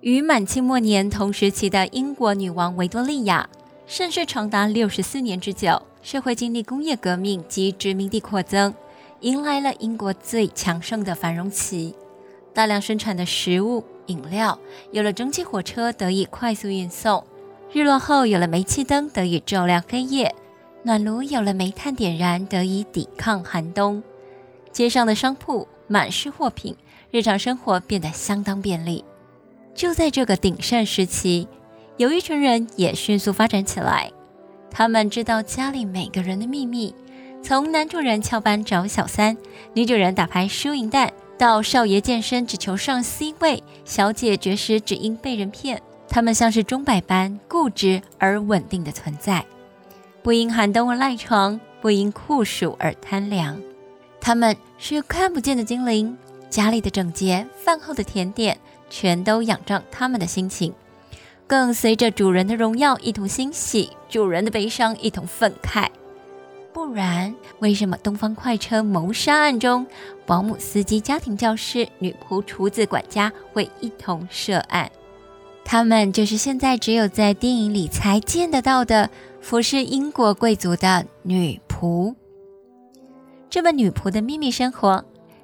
与满清末年同时期的英国女王维多利亚，盛世长达六十四年之久。社会经历工业革命及殖民地扩增，迎来了英国最强盛的繁荣期。大量生产的食物、饮料，有了蒸汽火车得以快速运送；日落后有了煤气灯得以照亮黑夜；暖炉有了煤炭点燃得以抵抗寒冬。街上的商铺满是货品，日常生活变得相当便利。就在这个鼎盛时期，有一群人也迅速发展起来。他们知道家里每个人的秘密，从男主人翘班找小三，女主人打牌输赢蛋，到少爷健身只求上 C 位，小姐绝食只因被人骗。他们像是钟摆般固执而稳定的存在，不因寒冬而赖床，不因酷暑而贪凉。他们是看不见的精灵，家里的整洁、饭后的甜点，全都仰仗他们的心情。更随着主人的荣耀一同欣喜，主人的悲伤一同愤慨。不然，为什么东方快车谋杀案中，保姆、司机、家庭教师、女仆、厨子、管家会一同涉案？他们就是现在只有在电影里才见得到的服侍英国贵族的女仆。这本《女仆的秘密生活》，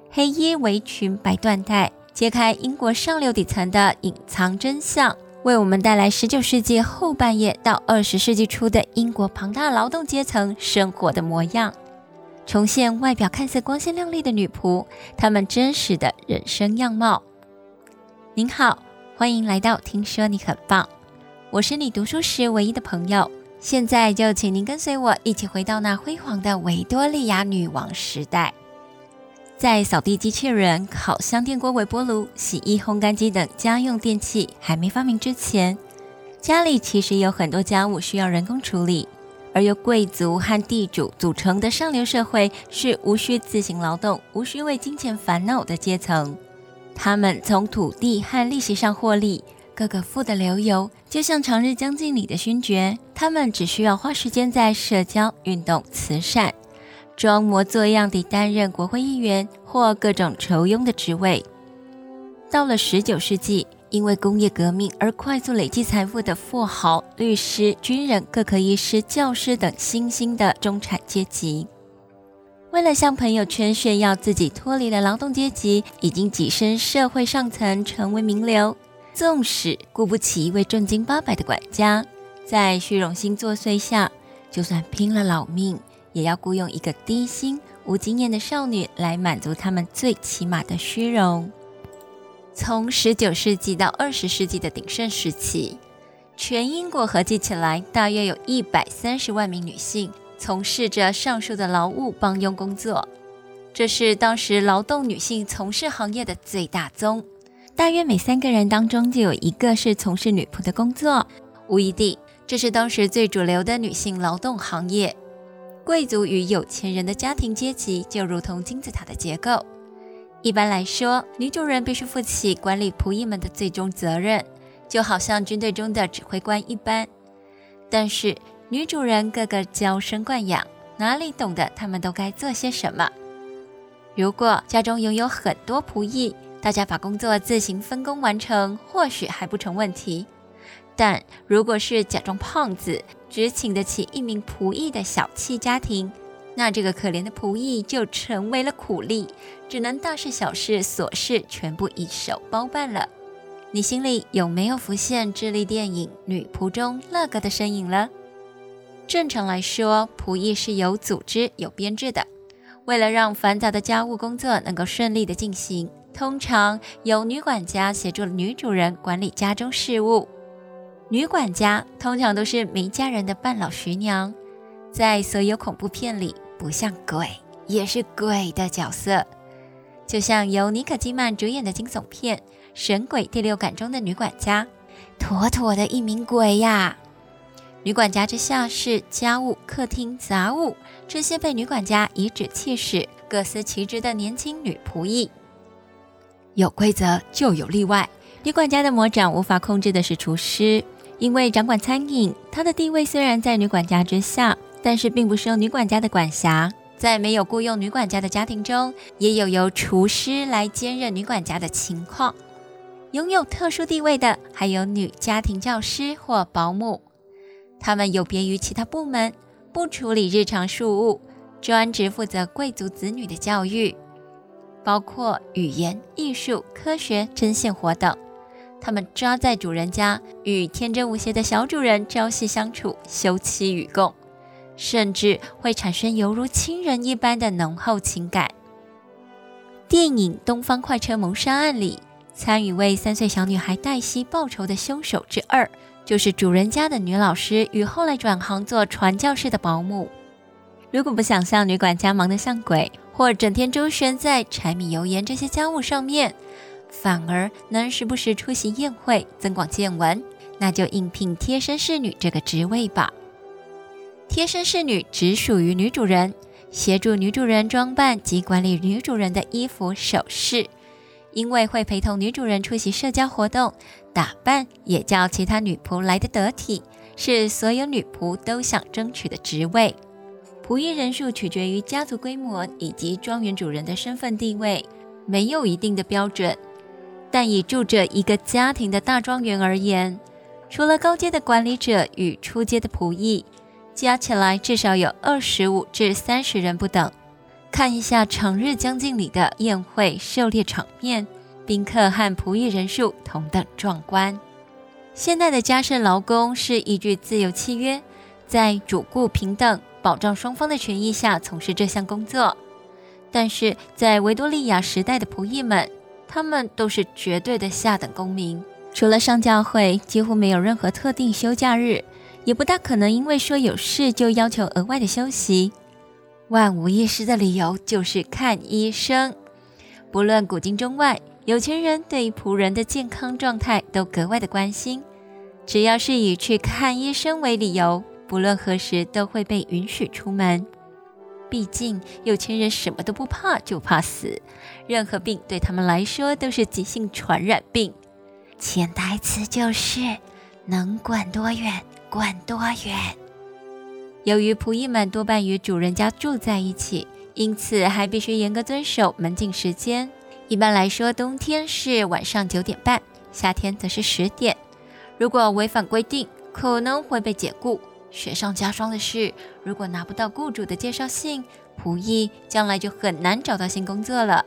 黑衣围裙、白缎带，揭开英国上流底层的隐藏真相。为我们带来十九世纪后半叶到二十世纪初的英国庞大劳动阶层生活的模样，重现外表看似光鲜亮丽的女仆，她们真实的人生样貌。您好，欢迎来到听说你很棒，我是你读书时唯一的朋友。现在就请您跟随我一起回到那辉煌的维多利亚女王时代。在扫地机器人、烤箱、电锅、微波炉、洗衣、烘干机等家用电器还没发明之前，家里其实有很多家务需要人工处理。而由贵族和地主组成的上流社会是无需自行劳动、无需为金钱烦恼的阶层。他们从土地和利息上获利，个个富得流油，就像长日将近里的勋爵。他们只需要花时间在社交、运动、慈善。装模作样地担任国会议员或各种酬庸的职位。到了十九世纪，因为工业革命而快速累积财富的富豪、律师、军人、各科医师、教师等新兴的中产阶级，为了向朋友圈炫耀自己脱离了劳动阶级，已经跻身社会上层，成为名流，纵使雇不起一位正经八百的管家，在虚荣心作祟下，就算拼了老命。也要雇佣一个低薪、无经验的少女来满足他们最起码的虚荣。从十九世纪到二十世纪的鼎盛时期，全英国合计起来大约有一百三十万名女性从事着上述的劳务帮佣工作，这是当时劳动女性从事行业的最大宗。大约每三个人当中就有一个是从事女仆的工作，无疑地，这是当时最主流的女性劳动行业。贵族与有钱人的家庭阶级就如同金字塔的结构。一般来说，女主人必须负起管理仆役们的最终责任，就好像军队中的指挥官一般。但是，女主人个个娇生惯养，哪里懂得他们都该做些什么？如果家中拥有很多仆役，大家把工作自行分工完成，或许还不成问题。但如果是假装胖子，只请得起一名仆役的小气家庭，那这个可怜的仆役就成为了苦力，只能大事小事琐事全部一手包办了。你心里有没有浮现智利电影《女仆》中乐哥的身影了？正常来说，仆役是有组织、有编制的。为了让繁杂的家务工作能够顺利的进行，通常由女管家协助女主人管理家中事务。女管家通常都是没家人的半老徐娘，在所有恐怖片里，不像鬼也是鬼的角色。就像由妮可基曼主演的惊悚片《神鬼第六感》中的女管家，妥妥的一名鬼呀！女管家之下是家务、客厅、杂物，这些被女管家颐指气使、各司其职的年轻女仆役。有规则就有例外，女管家的魔掌无法控制的是厨师。因为掌管餐饮，他的地位虽然在女管家之下，但是并不受女管家的管辖。在没有雇佣女管家的家庭中，也有由厨师来兼任女管家的情况。拥有特殊地位的还有女家庭教师或保姆，她们有别于其他部门，不处理日常事务，专职负责贵族子女的教育，包括语言、艺术、科学、针线活等。他们抓在主人家，与天真无邪的小主人朝夕相处，休戚与共，甚至会产生犹如亲人一般的浓厚情感。电影《东方快车谋杀案》里，参与为三岁小女孩黛西报仇的凶手之二，就是主人家的女老师与后来转行做传教士的保姆。如果不想像女管家忙得像鬼，或整天周旋在柴米油盐这些家务上面，反而能时不时出席宴会，增广见闻，那就应聘贴身侍女这个职位吧。贴身侍女只属于女主人，协助女主人装扮及管理女主人的衣服首饰，因为会陪同女主人出席社交活动，打扮也叫其他女仆来得得体，是所有女仆都想争取的职位。仆役人数取决于家族规模以及庄园主人的身份地位，没有一定的标准。但以住着一个家庭的大庄园而言，除了高阶的管理者与初阶的仆役，加起来至少有二十五至三十人不等。看一下长日将近里的宴会狩猎场面，宾客和仆役人数同等壮观。现代的家事劳工是依据自由契约，在主顾平等、保障双方的权益下从事这项工作，但是在维多利亚时代的仆役们。他们都是绝对的下等公民，除了上教会，几乎没有任何特定休假日，也不大可能因为说有事就要求额外的休息。万无一失的理由就是看医生。不论古今中外，有钱人对于仆人的健康状态都格外的关心。只要是以去看医生为理由，不论何时都会被允许出门。毕竟有钱人什么都不怕，就怕死。任何病对他们来说都是急性传染病。潜台词就是能滚多远，滚多远。由于仆役们多半与主人家住在一起，因此还必须严格遵守门禁时间。一般来说，冬天是晚上九点半，夏天则是十点。如果违反规定，可能会被解雇。雪上加霜的是，如果拿不到雇主的介绍信，仆役将来就很难找到新工作了。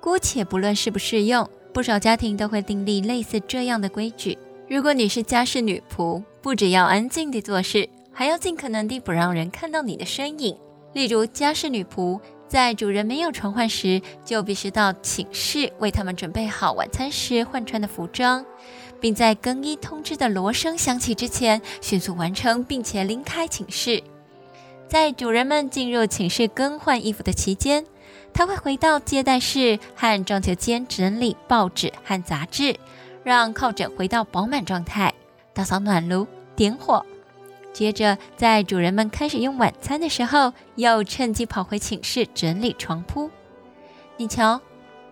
姑且不论适不适用，不少家庭都会订立类似这样的规矩。如果你是家事女仆，不只要安静地做事，还要尽可能地不让人看到你的身影。例如，家事女仆在主人没有传唤时，就必须到寝室为他们准备好晚餐时换穿的服装。并在更衣通知的锣声响起之前迅速完成，并且离开寝室。在主人们进入寝室更换衣服的期间，他会回到接待室和装修间整理报纸和杂志，让靠枕回到饱满状态，打扫暖炉，点火。接着，在主人们开始用晚餐的时候，又趁机跑回寝室整理床铺。你瞧，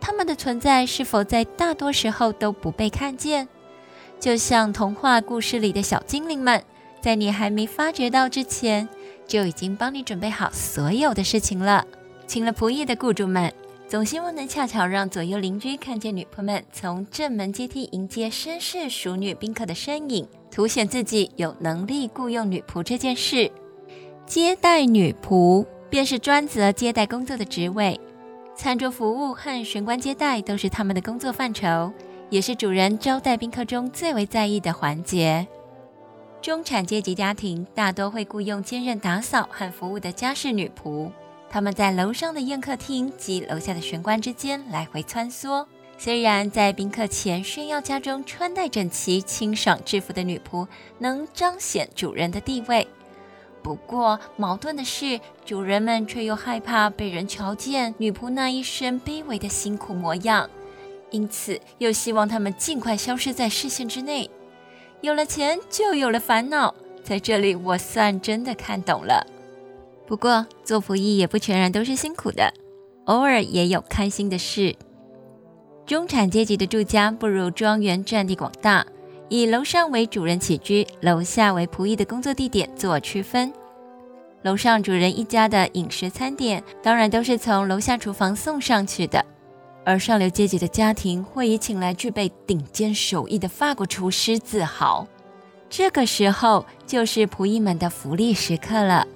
他们的存在是否在大多时候都不被看见？就像童话故事里的小精灵们，在你还没发觉到之前，就已经帮你准备好所有的事情了。请了仆役的雇主们，总希望能恰巧让左右邻居看见女仆们从正门阶梯迎接绅士淑女宾客的身影，凸显自己有能力雇佣女仆这件事。接待女仆便是专责接待工作的职位，餐桌服务和玄关接待都是他们的工作范畴。也是主人招待宾客中最为在意的环节。中产阶级家庭大多会雇佣兼任打扫和服务的家事女仆，他们在楼上的宴客厅及楼下的玄关之间来回穿梭。虽然在宾客前炫耀家中穿戴整齐、清爽制服的女仆能彰显主人的地位，不过矛盾的是，主人们却又害怕被人瞧见女仆那一身卑微的辛苦模样。因此，又希望他们尽快消失在视线之内。有了钱，就有了烦恼。在这里，我算真的看懂了。不过，做仆役也不全然都是辛苦的，偶尔也有开心的事。中产阶级的住家不如庄园占地广大，以楼上为主人起居，楼下为仆役的工作地点做区分。楼上主人一家的饮食餐点，当然都是从楼下厨房送上去的。而上流阶级的家庭会以请来具备顶尖手艺的法国厨师自豪。这个时候就是仆役们的福利时刻了，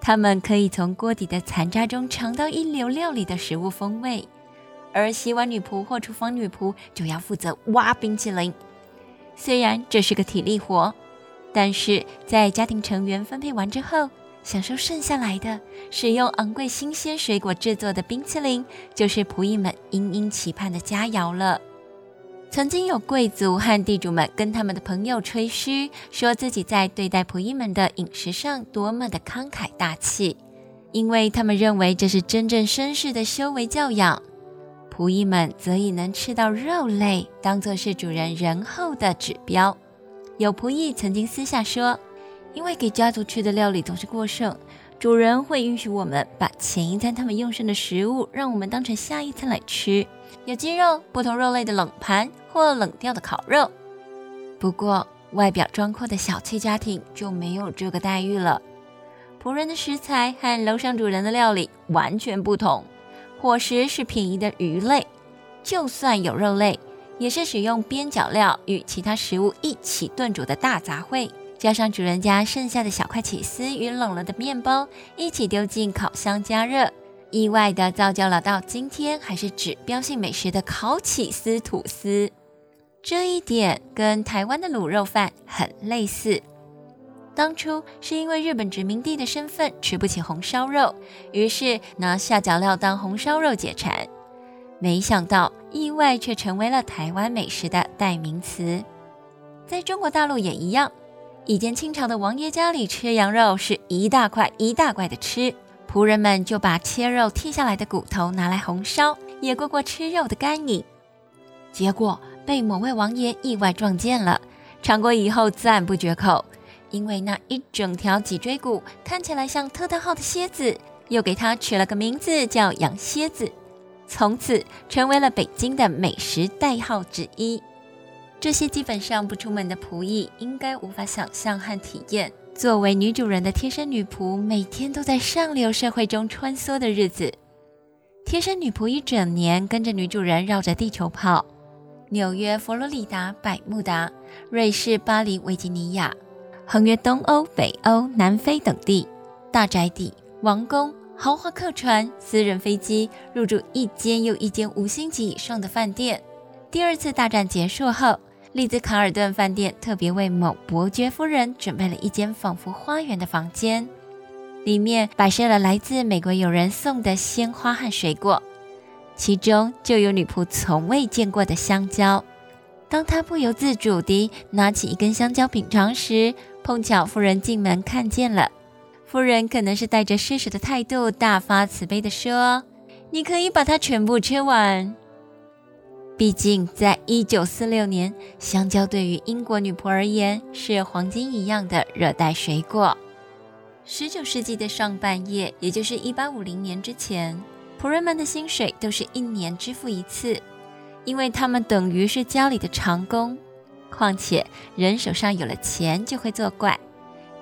他们可以从锅底的残渣中尝到一流料理的食物风味，而洗碗女仆或厨房女仆就要负责挖冰淇淋。虽然这是个体力活，但是在家庭成员分配完之后，享受剩下来的，使用昂贵新鲜水果制作的冰淇淋，就是仆役们殷殷期盼的佳肴了。曾经有贵族和地主们跟他们的朋友吹嘘，说自己在对待仆役们的饮食上多么的慷慨大气，因为他们认为这是真正绅士的修为教养。仆役们则以能吃到肉类当作是主人仁厚的指标。有仆役曾经私下说。因为给家族吃的料理总是过剩，主人会允许我们把前一餐他们用剩的食物，让我们当成下一餐来吃。有鸡肉、不同肉类的冷盘或冷掉的烤肉。不过，外表装阔的小气家庭就没有这个待遇了。仆人的食材和楼上主人的料理完全不同。伙食是便宜的鱼类，就算有肉类，也是使用边角料与其他食物一起炖煮的大杂烩。加上主人家剩下的小块起司与冷了的面包一起丢进烤箱加热，意外的造就了到今天还是指标性美食的烤起司吐司。这一点跟台湾的卤肉饭很类似。当初是因为日本殖民地的身份吃不起红烧肉，于是拿下脚料当红烧肉解馋。没想到意外却成为了台湾美食的代名词。在中国大陆也一样。以前清朝的王爷家里吃羊肉是一大块一大块的吃，仆人们就把切肉剔下来的骨头拿来红烧，也过过吃肉的干瘾。结果被某位王爷意外撞见了，尝过以后赞不绝口，因为那一整条脊椎骨看起来像特大号的蝎子，又给它取了个名字叫羊蝎子，从此成为了北京的美食代号之一。这些基本上不出门的仆役，应该无法想象和体验作为女主人的贴身女仆每天都在上流社会中穿梭的日子。贴身女仆一整年跟着女主人绕着地球跑，纽约、佛罗里达、百慕达、瑞士、巴黎、维吉尼亚，横越东欧、北欧、南非等地，大宅邸、王宫、豪华客船、私人飞机，入住一间又一间五星级以上的饭店。第二次大战结束后，丽兹卡尔顿饭店特别为某伯爵夫人准备了一间仿佛花园的房间，里面摆设了来自美国友人送的鲜花和水果，其中就有女仆从未见过的香蕉。当她不由自主地拿起一根香蕉品尝时，碰巧夫人进门看见了。夫人可能是带着施舍的态度，大发慈悲地说：“你可以把它全部吃完。”毕竟，在一九四六年，香蕉对于英国女仆而言是黄金一样的热带水果。十九世纪的上半叶，也就是一八五零年之前，仆人们的薪水都是一年支付一次，因为他们等于是家里的长工。况且，人手上有了钱就会作怪，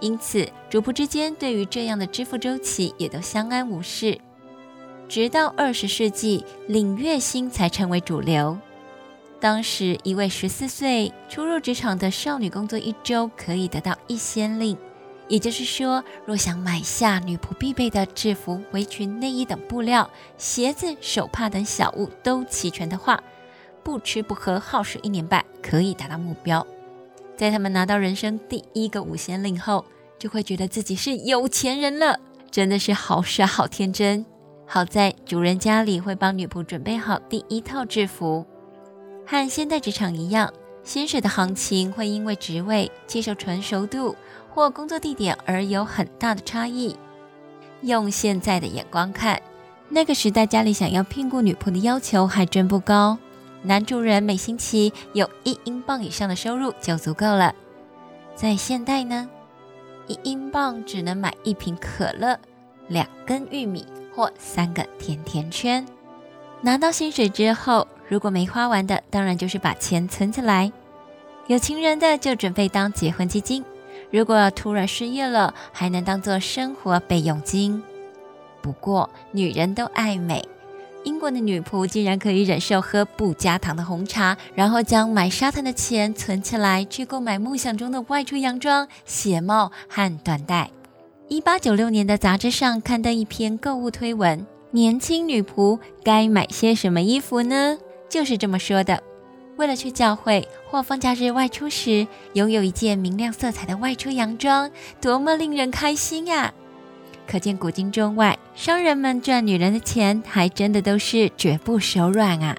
因此主仆之间对于这样的支付周期也都相安无事。直到二十世纪，领月薪才成为主流。当时，一位十四岁初入职场的少女，工作一周可以得到一先令，也就是说，若想买下女仆必备的制服、围裙、内衣等布料、鞋子、手帕等小物都齐全的话，不吃不喝耗时一年半可以达到目标。在他们拿到人生第一个五先令后，就会觉得自己是有钱人了，真的是好傻好天真。好在主人家里会帮女仆准备好第一套制服，和现代职场一样，薪水的行情会因为职位、接受成熟度或工作地点而有很大的差异。用现在的眼光看，那个时代家里想要聘雇女仆的要求还真不高，男主人每星期有一英镑以上的收入就足够了。在现代呢，一英镑只能买一瓶可乐、两根玉米。或三个甜甜圈。拿到薪水之后，如果没花完的，当然就是把钱存起来；有情人的就准备当结婚基金；如果突然失业了，还能当做生活备用金。不过，女人都爱美，英国的女仆竟然可以忍受喝不加糖的红茶，然后将买砂糖的钱存起来，去购买梦想中的外出洋装、鞋帽和缎带。一八九六年的杂志上刊登一篇购物推文：年轻女仆该买些什么衣服呢？就是这么说的。为了去教会或放假日外出时，拥有一件明亮色彩的外出洋装，多么令人开心呀！可见古今中外，商人们赚女人的钱，还真的都是绝不手软啊。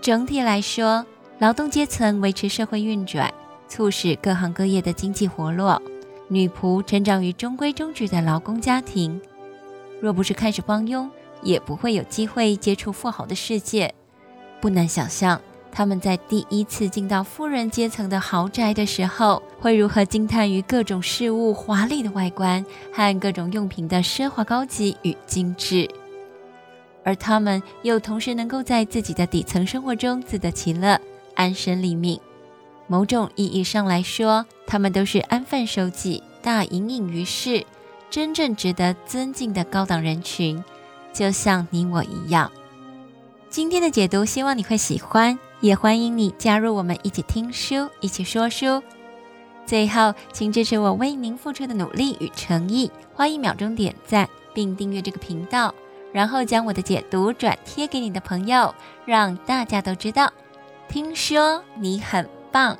整体来说，劳动阶层维持社会运转，促使各行各业的经济活络。女仆成长于中规中矩的劳工家庭，若不是开始帮佣，也不会有机会接触富豪的世界。不难想象。他们在第一次进到富人阶层的豪宅的时候，会如何惊叹于各种事物华丽的外观和各种用品的奢华高级与精致，而他们又同时能够在自己的底层生活中自得其乐、安身立命。某种意义上来说，他们都是安分守己、大隐隐于市、真正值得尊敬的高档人群，就像你我一样。今天的解读，希望你会喜欢。也欢迎你加入我们一起听书，一起说书。最后，请支持我为您付出的努力与诚意，花一秒钟点赞并订阅这个频道，然后将我的解读转贴给你的朋友，让大家都知道。听说你很棒。